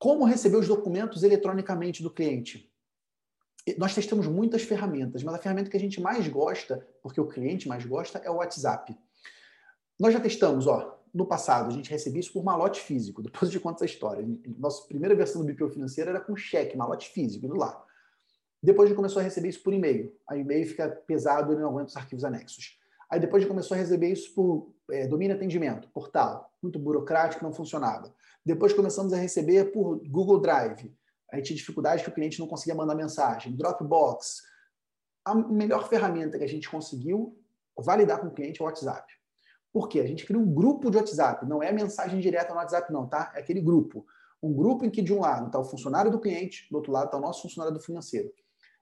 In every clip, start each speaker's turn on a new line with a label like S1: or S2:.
S1: Como receber os documentos eletronicamente do cliente? Nós testamos muitas ferramentas, mas a ferramenta que a gente mais gosta, porque o cliente mais gosta, é o WhatsApp. Nós já testamos, ó, no passado, a gente recebia isso por malote físico. Depois de conta essa história. Nossa primeira versão do BPO financeiro era com cheque, malote físico, do lá. Depois a gente começou a receber isso por e-mail. A e-mail fica pesado, ele não aguenta os arquivos anexos. Aí depois a gente começou a receber isso por é, domínio atendimento, portal, muito burocrático, não funcionava. Depois começamos a receber por Google Drive. Aí tinha dificuldade que o cliente não conseguia mandar mensagem. Dropbox. A melhor ferramenta que a gente conseguiu validar com o cliente é o WhatsApp. Por quê? A gente cria um grupo de WhatsApp. Não é mensagem direta no WhatsApp, não, tá? É aquele grupo. Um grupo em que de um lado está o funcionário do cliente, do outro lado está o nosso funcionário do financeiro.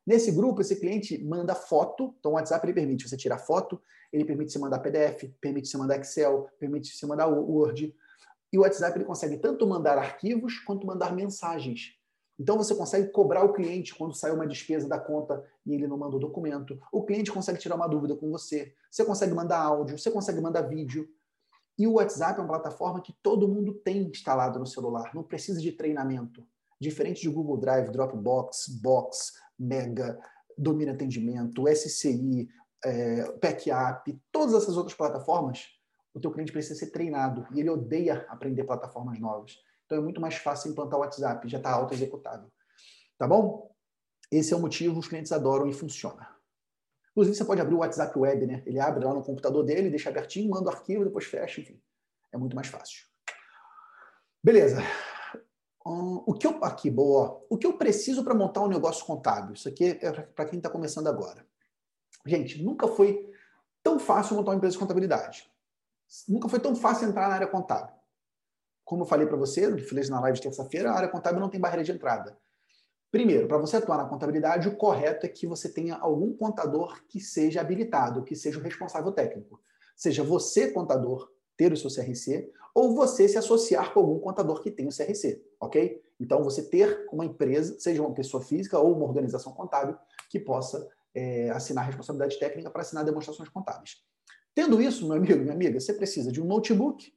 S1: Nesse grupo, esse cliente manda foto, então o WhatsApp ele permite você tirar foto, ele permite você mandar PDF, permite você mandar Excel, permite você mandar Word. E o WhatsApp ele consegue tanto mandar arquivos quanto mandar mensagens. Então você consegue cobrar o cliente quando sai uma despesa da conta e ele não manda o documento. O cliente consegue tirar uma dúvida com você. Você consegue mandar áudio, você consegue mandar vídeo. E o WhatsApp é uma plataforma que todo mundo tem instalado no celular, não precisa de treinamento. Diferente de Google Drive, Dropbox, Box, Mega, Domina Atendimento, SCI, é, PackApp, todas essas outras plataformas, o teu cliente precisa ser treinado e ele odeia aprender plataformas novas. Então é muito mais fácil implantar o WhatsApp, já está auto-executável. Tá bom? Esse é o motivo, os clientes adoram e funciona. Inclusive, você pode abrir o WhatsApp Web, né? Ele abre lá no computador dele, deixa abertinho, manda o arquivo, depois fecha, enfim. É muito mais fácil. Beleza. Hum, o que eu aqui, boa. O que eu preciso para montar um negócio contábil? Isso aqui é para quem está começando agora. Gente, nunca foi tão fácil montar uma empresa de contabilidade. Nunca foi tão fácil entrar na área contábil. Como eu falei para você, falei na live de terça-feira, a área contábil não tem barreira de entrada. Primeiro, para você atuar na contabilidade, o correto é que você tenha algum contador que seja habilitado, que seja o responsável técnico. Seja você, contador, ter o seu CRC, ou você se associar com algum contador que tenha o CRC, ok? Então, você ter uma empresa, seja uma pessoa física ou uma organização contábil, que possa é, assinar responsabilidade técnica para assinar demonstrações contábeis. Tendo isso, meu amigo, minha amiga, você precisa de um notebook,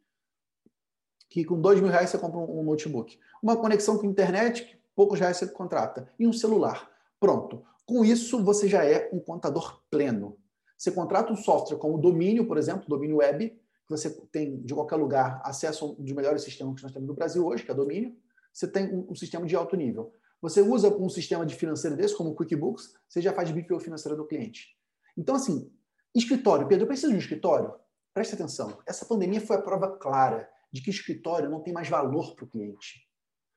S1: que com dois mil reais você compra um notebook. Uma conexão com internet, que poucos reais você contrata. E um celular. Pronto. Com isso, você já é um contador pleno. Você contrata um software como o Domínio, por exemplo, Domínio Web, você tem de qualquer lugar acesso a um dos melhores sistemas que nós temos no Brasil hoje, que é domínio, você tem um, um sistema de alto nível. Você usa um sistema de financeiro desse, como o QuickBooks, você já faz BPO financeira do cliente. Então, assim, escritório. Pedro, eu preciso de um escritório? Preste atenção. Essa pandemia foi a prova clara de que escritório não tem mais valor para o cliente.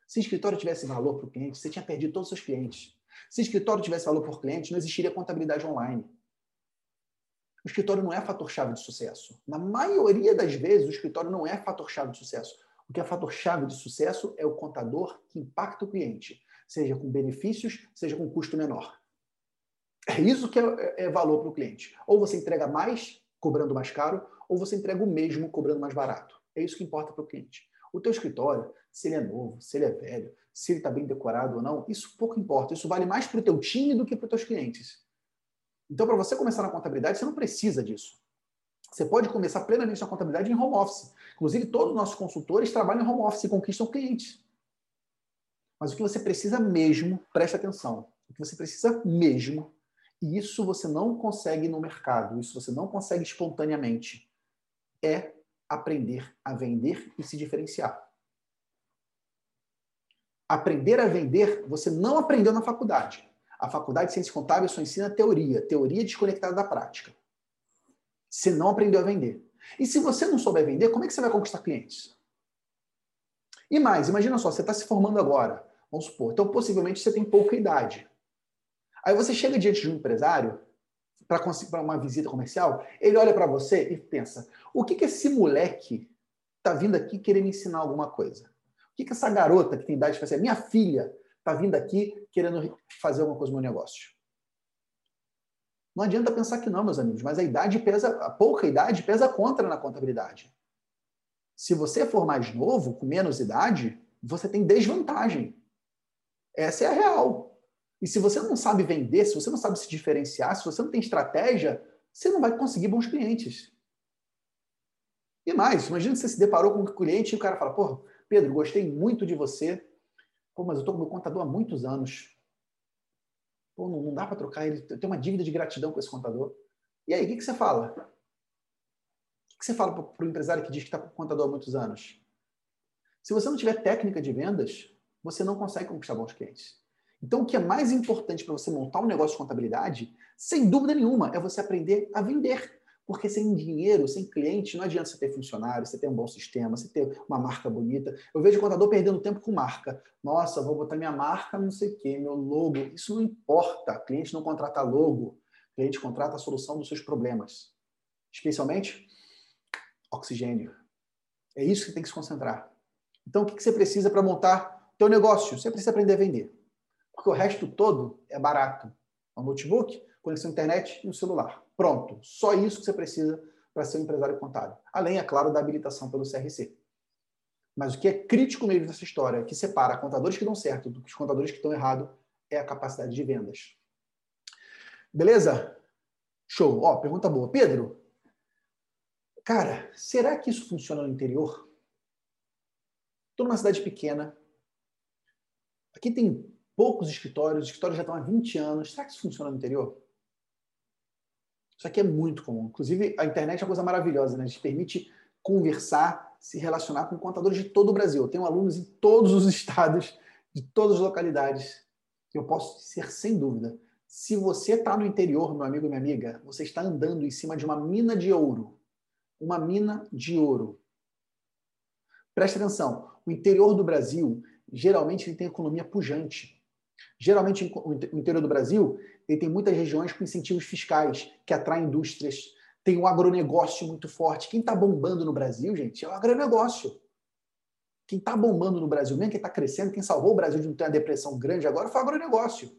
S1: Se escritório tivesse valor para o cliente, você tinha perdido todos os seus clientes. Se escritório tivesse valor por cliente, não existiria contabilidade online. O escritório não é fator-chave de sucesso. Na maioria das vezes, o escritório não é fator-chave de sucesso. O que é fator-chave de sucesso é o contador que impacta o cliente, seja com benefícios, seja com custo menor. É isso que é, é valor para o cliente. Ou você entrega mais, cobrando mais caro, ou você entrega o mesmo, cobrando mais barato. É isso que importa para o cliente. O teu escritório, se ele é novo, se ele é velho, se ele está bem decorado ou não, isso pouco importa. Isso vale mais para o teu time do que para os teus clientes. Então, para você começar na contabilidade, você não precisa disso. Você pode começar plenamente na contabilidade em home office. Inclusive, todos os nossos consultores trabalham em home office e conquistam clientes. Mas o que você precisa mesmo, preste atenção, o que você precisa mesmo, e isso você não consegue no mercado, isso você não consegue espontaneamente, é aprender a vender e se diferenciar. Aprender a vender, você não aprendeu na faculdade. A faculdade de ciências contábeis só ensina teoria, teoria desconectada da prática. Você não aprendeu a vender. E se você não souber vender, como é que você vai conquistar clientes? E mais, imagina só, você está se formando agora, vamos supor, então possivelmente você tem pouca idade. Aí você chega diante de um empresário para uma visita comercial, ele olha para você e pensa: o que, que esse moleque está vindo aqui querer me ensinar alguma coisa? O que, que essa garota que tem idade de fazer? Minha filha está vindo aqui querendo fazer alguma coisa no meu negócio. Não adianta pensar que não, meus amigos, mas a idade pesa, a pouca idade pesa contra na contabilidade. Se você for mais novo, com menos idade, você tem desvantagem. Essa é a real. E se você não sabe vender, se você não sabe se diferenciar, se você não tem estratégia, você não vai conseguir bons clientes. E mais, imagina que você se deparou com um cliente e o cara fala: Pô, Pedro, gostei muito de você, Pô, mas eu estou com meu contador há muitos anos. Pô, não, não dá para trocar ele. Eu tenho uma dívida de gratidão com esse contador. E aí, o que, que você fala? O que você fala para o empresário que diz que está com o contador há muitos anos? Se você não tiver técnica de vendas, você não consegue conquistar bons clientes. Então, o que é mais importante para você montar um negócio de contabilidade, sem dúvida nenhuma, é você aprender a vender. Porque sem dinheiro, sem cliente, não adianta você ter funcionário, você ter um bom sistema, você ter uma marca bonita. Eu vejo o contador perdendo tempo com marca. Nossa, vou botar minha marca, não sei o quê, meu logo. Isso não importa. Cliente não contrata logo. Cliente contrata a solução dos seus problemas. Especialmente oxigênio. É isso que tem que se concentrar. Então, o que você precisa para montar teu negócio? Você precisa aprender a vender. Porque o resto todo é barato. Um notebook, conexão à internet e um celular. Pronto. Só isso que você precisa para ser um empresário contábil. Além, é claro, da habilitação pelo CRC. Mas o que é crítico mesmo nessa história, que separa contadores que dão certo dos contadores que estão errados, é a capacidade de vendas. Beleza? Show. Ó, pergunta boa. Pedro, cara, será que isso funciona no interior? Estou numa cidade pequena. Aqui tem poucos escritórios, os escritórios já estão há 20 anos. Será que isso funciona no interior? Isso aqui é muito comum. Inclusive, a internet é uma coisa maravilhosa, né? A gente permite conversar, se relacionar com contadores de todo o Brasil. Eu tenho alunos em todos os estados, de todas as localidades. Eu posso ser sem dúvida. Se você está no interior, meu amigo e minha amiga, você está andando em cima de uma mina de ouro. Uma mina de ouro. Preste atenção. O interior do Brasil, geralmente, ele tem economia pujante. Geralmente, o interior do Brasil, ele tem muitas regiões com incentivos fiscais que atraem indústrias. Tem um agronegócio muito forte. Quem está bombando no Brasil, gente, é o agronegócio. Quem está bombando no Brasil, mesmo quem está crescendo, quem salvou o Brasil de não ter uma depressão grande agora foi o agronegócio.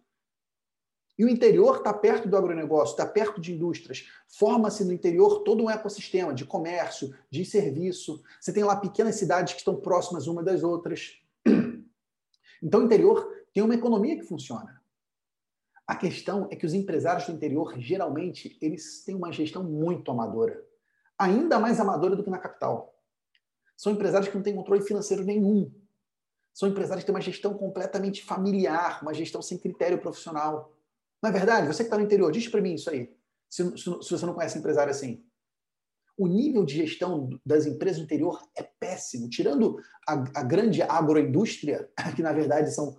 S1: E o interior está perto do agronegócio, está perto de indústrias. Forma-se no interior todo um ecossistema de comércio, de serviço. Você tem lá pequenas cidades que estão próximas uma das outras. Então, o interior tem uma economia que funciona. A questão é que os empresários do interior, geralmente, eles têm uma gestão muito amadora. Ainda mais amadora do que na capital. São empresários que não têm controle financeiro nenhum. São empresários que têm uma gestão completamente familiar, uma gestão sem critério profissional. Não é verdade? Você que está no interior, diz para mim isso aí. Se, se, se, você não conhece empresário assim. O nível de gestão das empresas do interior é péssimo. Tirando a, a grande agroindústria, que na verdade são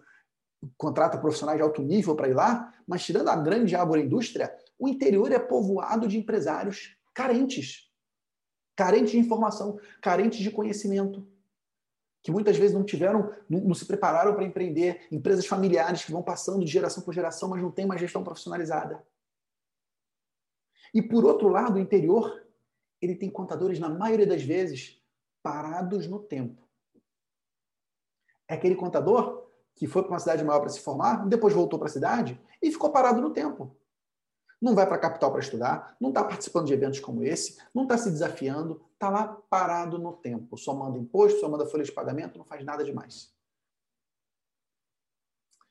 S1: contrata profissionais de alto nível para ir lá, mas tirando a grande agroindústria, o interior é povoado de empresários carentes, carentes de informação, carentes de conhecimento, que muitas vezes não tiveram, não, não se prepararam para empreender, empresas familiares que vão passando de geração por geração, mas não tem uma gestão profissionalizada. E por outro lado, o interior, ele tem contadores, na maioria das vezes, parados no tempo. É aquele contador que foi para uma cidade maior para se formar, depois voltou para a cidade e ficou parado no tempo. Não vai para a capital para estudar, não está participando de eventos como esse, não está se desafiando, está lá parado no tempo. Só manda imposto, só manda folha de pagamento, não faz nada demais.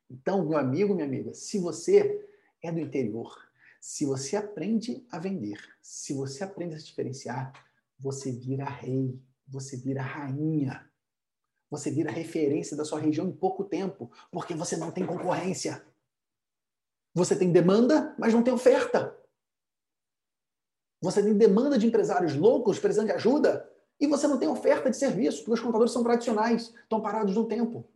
S1: Então, meu amigo, minha amiga, se você é do interior, se você aprende a vender, se você aprende a se diferenciar, você vira rei, você vira rainha você vira referência da sua região em pouco tempo, porque você não tem concorrência. Você tem demanda, mas não tem oferta. Você tem demanda de empresários loucos precisando de ajuda e você não tem oferta de serviço, porque os contadores são tradicionais, estão parados no tempo.